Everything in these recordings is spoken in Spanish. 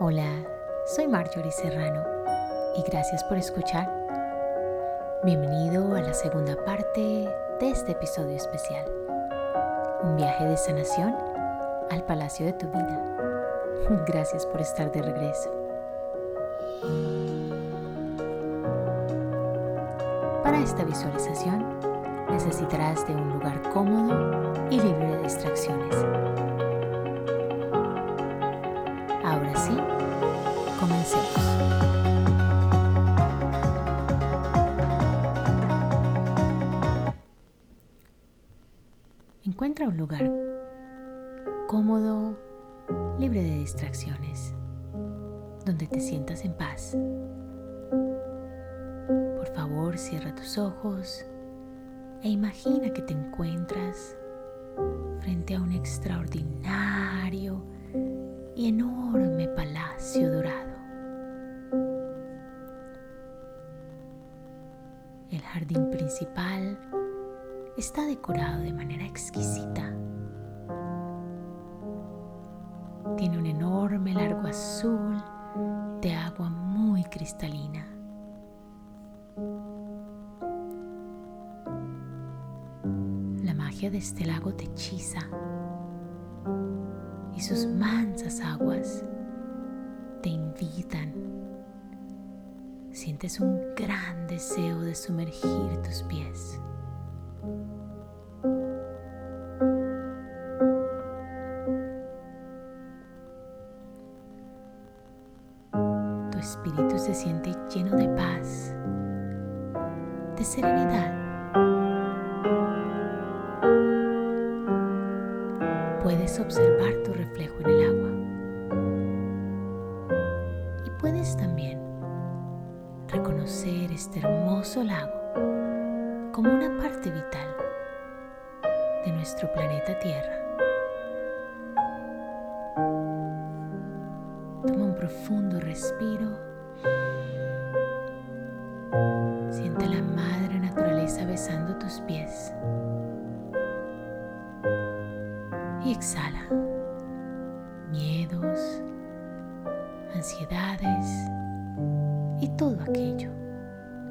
Hola, soy Marjorie Serrano y gracias por escuchar. Bienvenido a la segunda parte de este episodio especial. Un viaje de sanación al palacio de tu vida. Gracias por estar de regreso. Para esta visualización necesitarás de un lugar cómodo y libre de distracciones. Lugar cómodo, libre de distracciones, donde te sientas en paz. Por favor, cierra tus ojos e imagina que te encuentras frente a un extraordinario y enorme palacio dorado. El jardín principal está decorado de manera exquisita. Tiene un enorme largo azul de agua muy cristalina. La magia de este lago te hechiza y sus mansas aguas te invitan. Sientes un gran deseo de sumergir tus pies. Puedes observar tu reflejo en el agua. Y puedes también reconocer este hermoso lago como una parte vital de nuestro planeta Tierra. Toma un profundo respiro. Siente la madre naturaleza besando tus pies. Y exhala miedos, ansiedades y todo aquello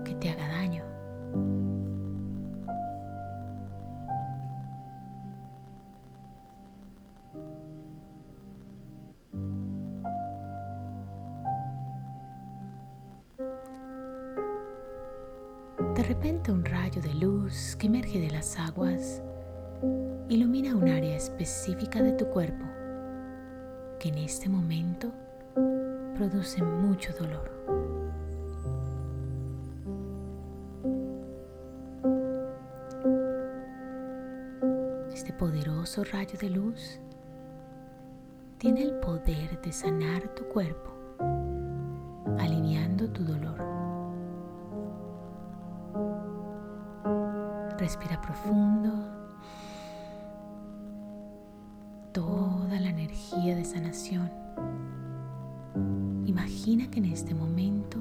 que te haga daño. De repente un rayo de luz que emerge de las aguas ilumina un área específica de tu cuerpo que en este momento produce mucho dolor. Este poderoso rayo de luz tiene el poder de sanar tu cuerpo, aliviando tu dolor. Respira profundo. Toda la energía de sanación. Imagina que en este momento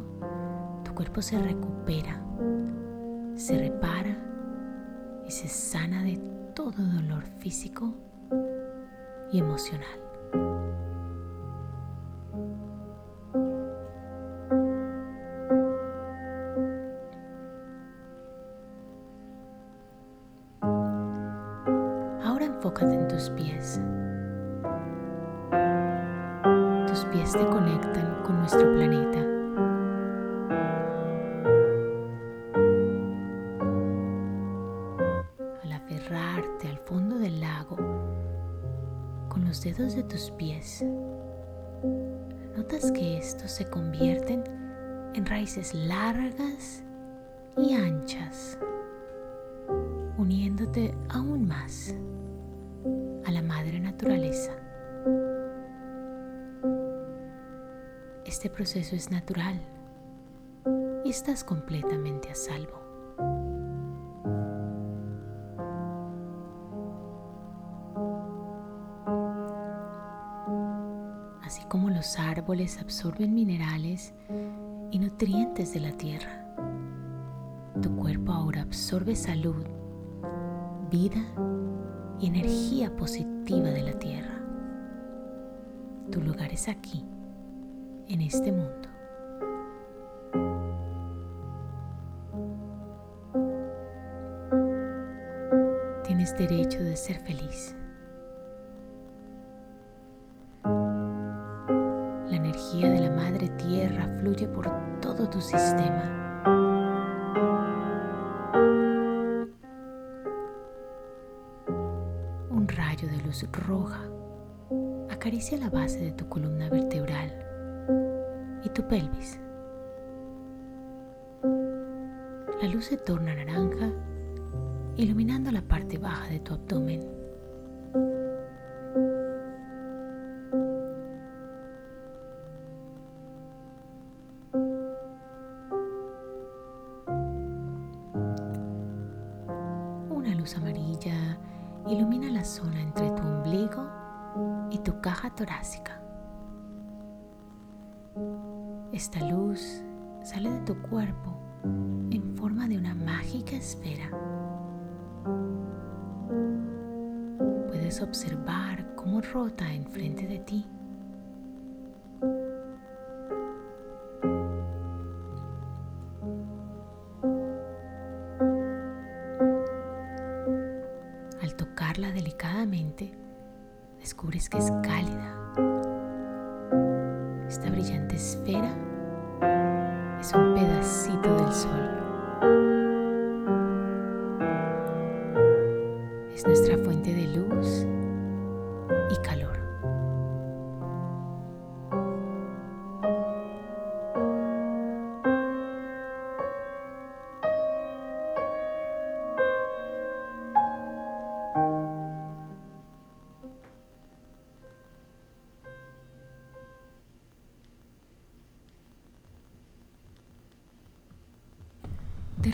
tu cuerpo se recupera, se repara y se sana de todo dolor físico y emocional. Ahora enfócate en tus pies. Pies te conectan con nuestro planeta. Al aferrarte al fondo del lago con los dedos de tus pies, notas que estos se convierten en raíces largas y anchas, uniéndote aún más a la madre naturaleza. Este proceso es natural y estás completamente a salvo. Así como los árboles absorben minerales y nutrientes de la tierra, tu cuerpo ahora absorbe salud, vida y energía positiva de la tierra. Tu lugar es aquí, en este mundo. Tienes derecho de ser feliz. La energía de la Madre Tierra fluye por todo tu sistema. Un rayo de luz roja acaricia la base de tu columna vertebral tu pelvis. La luz se torna naranja, iluminando la parte baja de tu abdomen. Una luz amarilla ilumina la zona entre tu ombligo y tu caja torácica. Esta luz sale de tu cuerpo en forma de una mágica esfera. Puedes observar cómo rota enfrente de ti. Al tocarla delicadamente, descubres que es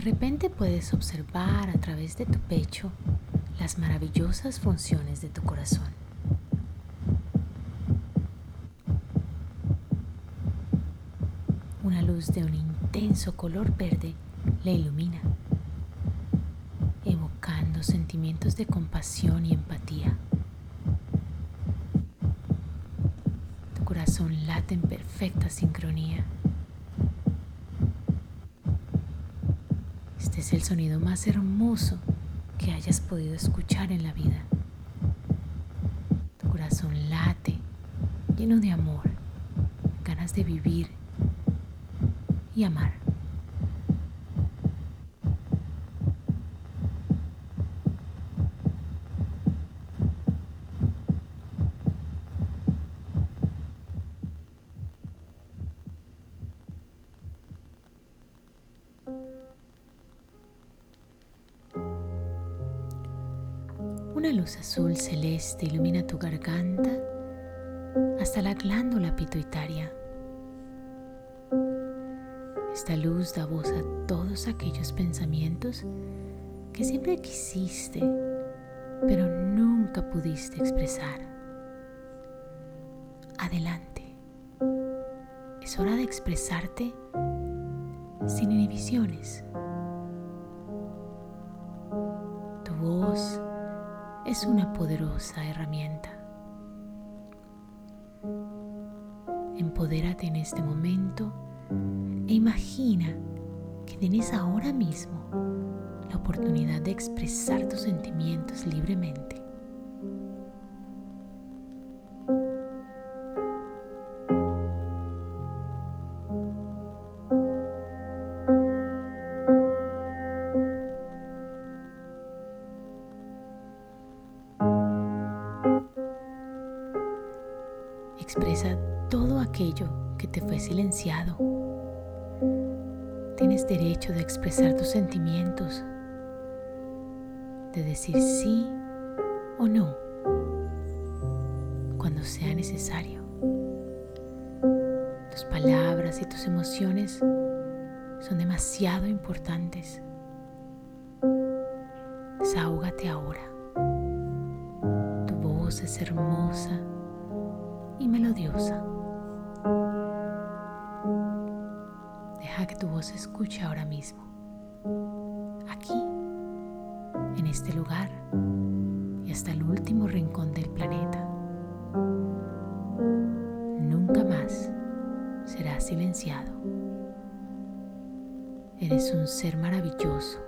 repente puedes observar a través de tu pecho las maravillosas funciones de tu corazón. Una luz de un intenso color verde le ilumina, evocando sentimientos de compasión y empatía. Tu corazón late en perfecta sincronía. Este el sonido más hermoso que hayas podido escuchar en la vida. Tu corazón late, lleno de amor, ganas de vivir y amar. Una luz azul celeste ilumina tu garganta hasta la glándula pituitaria. Esta luz da voz a todos aquellos pensamientos que siempre quisiste, pero nunca pudiste expresar. Adelante. Es hora de expresarte sin inhibiciones. Tu voz es una poderosa herramienta. Empodérate en este momento e imagina que tienes ahora mismo la oportunidad de expresar tus sentimientos libremente. Expresa todo aquello que te fue silenciado. Tienes derecho de expresar tus sentimientos, de decir sí o no cuando sea necesario. Tus palabras y tus emociones son demasiado importantes. Desahógate ahora. Tu voz es hermosa y melodiosa. Deja que tu voz se escuche ahora mismo, aquí, en este lugar y hasta el último rincón del planeta. Nunca más silenciado. Eres un ser maravilloso.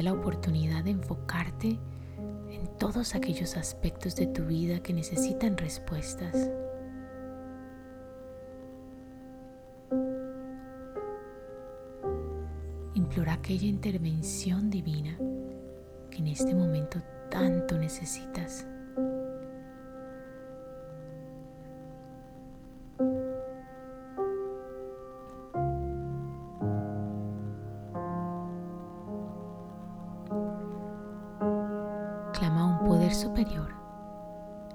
La oportunidad de enfocarte en todos aquellos aspectos de tu vida que necesitan respuestas. Implora aquella intervención divina que en este momento tanto necesitas.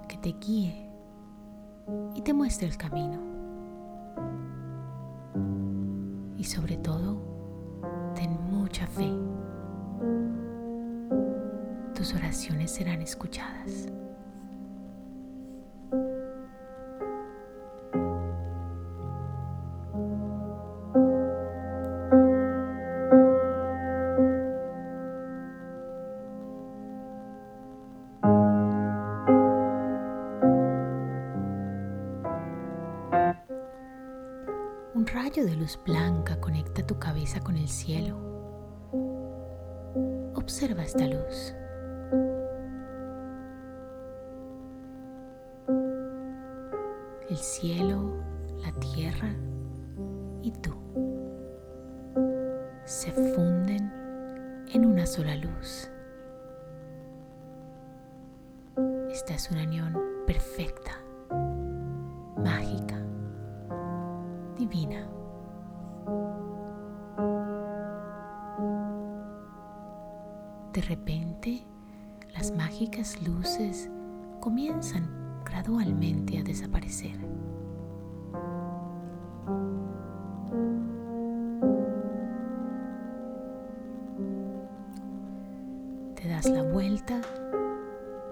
Que te guíe y te muestre el camino. Y sobre todo, ten mucha fe. Tus oraciones serán escuchadas. De luz blanca conecta tu cabeza con el cielo. Observa esta luz. El cielo, la tierra y tú se funden en una sola luz. Esta es una unión perfecta, mágica divina. Repente, las mágicas luces comienzan gradualmente a desaparecer. Te das la vuelta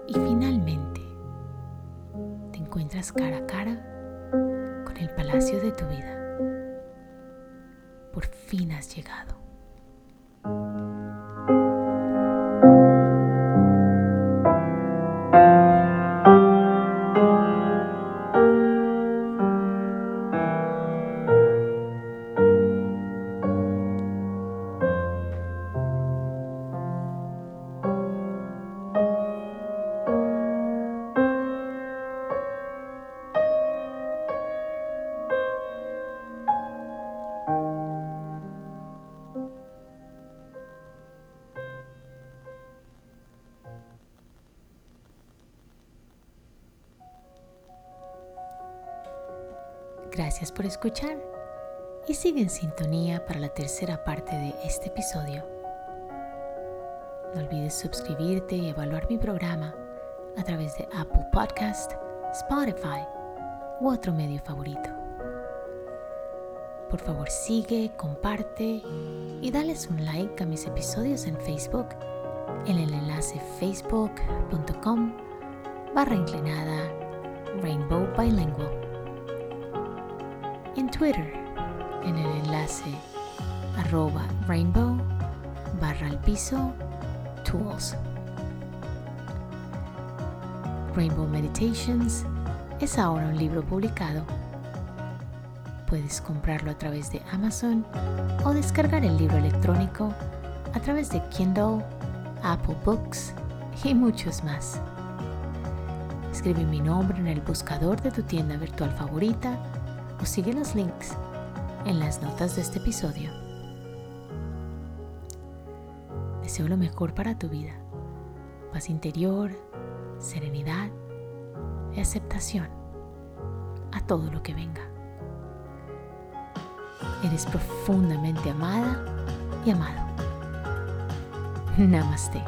y finalmente te encuentras cara a cara con el palacio de tu vida por fin has llegado. Gracias por escuchar y sigue en sintonía para la tercera parte de este episodio. No olvides suscribirte y evaluar mi programa a través de Apple Podcast, Spotify u otro medio favorito. Por favor sigue, comparte y dales un like a mis episodios en Facebook en el enlace facebook.com barra inclinada Rainbow Bilingual en Twitter en el enlace arroba rainbow barra al piso tools. Rainbow Meditations es ahora un libro publicado. Puedes comprarlo a través de Amazon o descargar el libro electrónico a través de Kindle, Apple Books y muchos más. Escribe mi nombre en el buscador de tu tienda virtual favorita o sigue los links en las notas de este episodio. Deseo lo mejor para tu vida. Paz interior, serenidad y aceptación a todo lo que venga. Eres profundamente amada y amado. Namaste.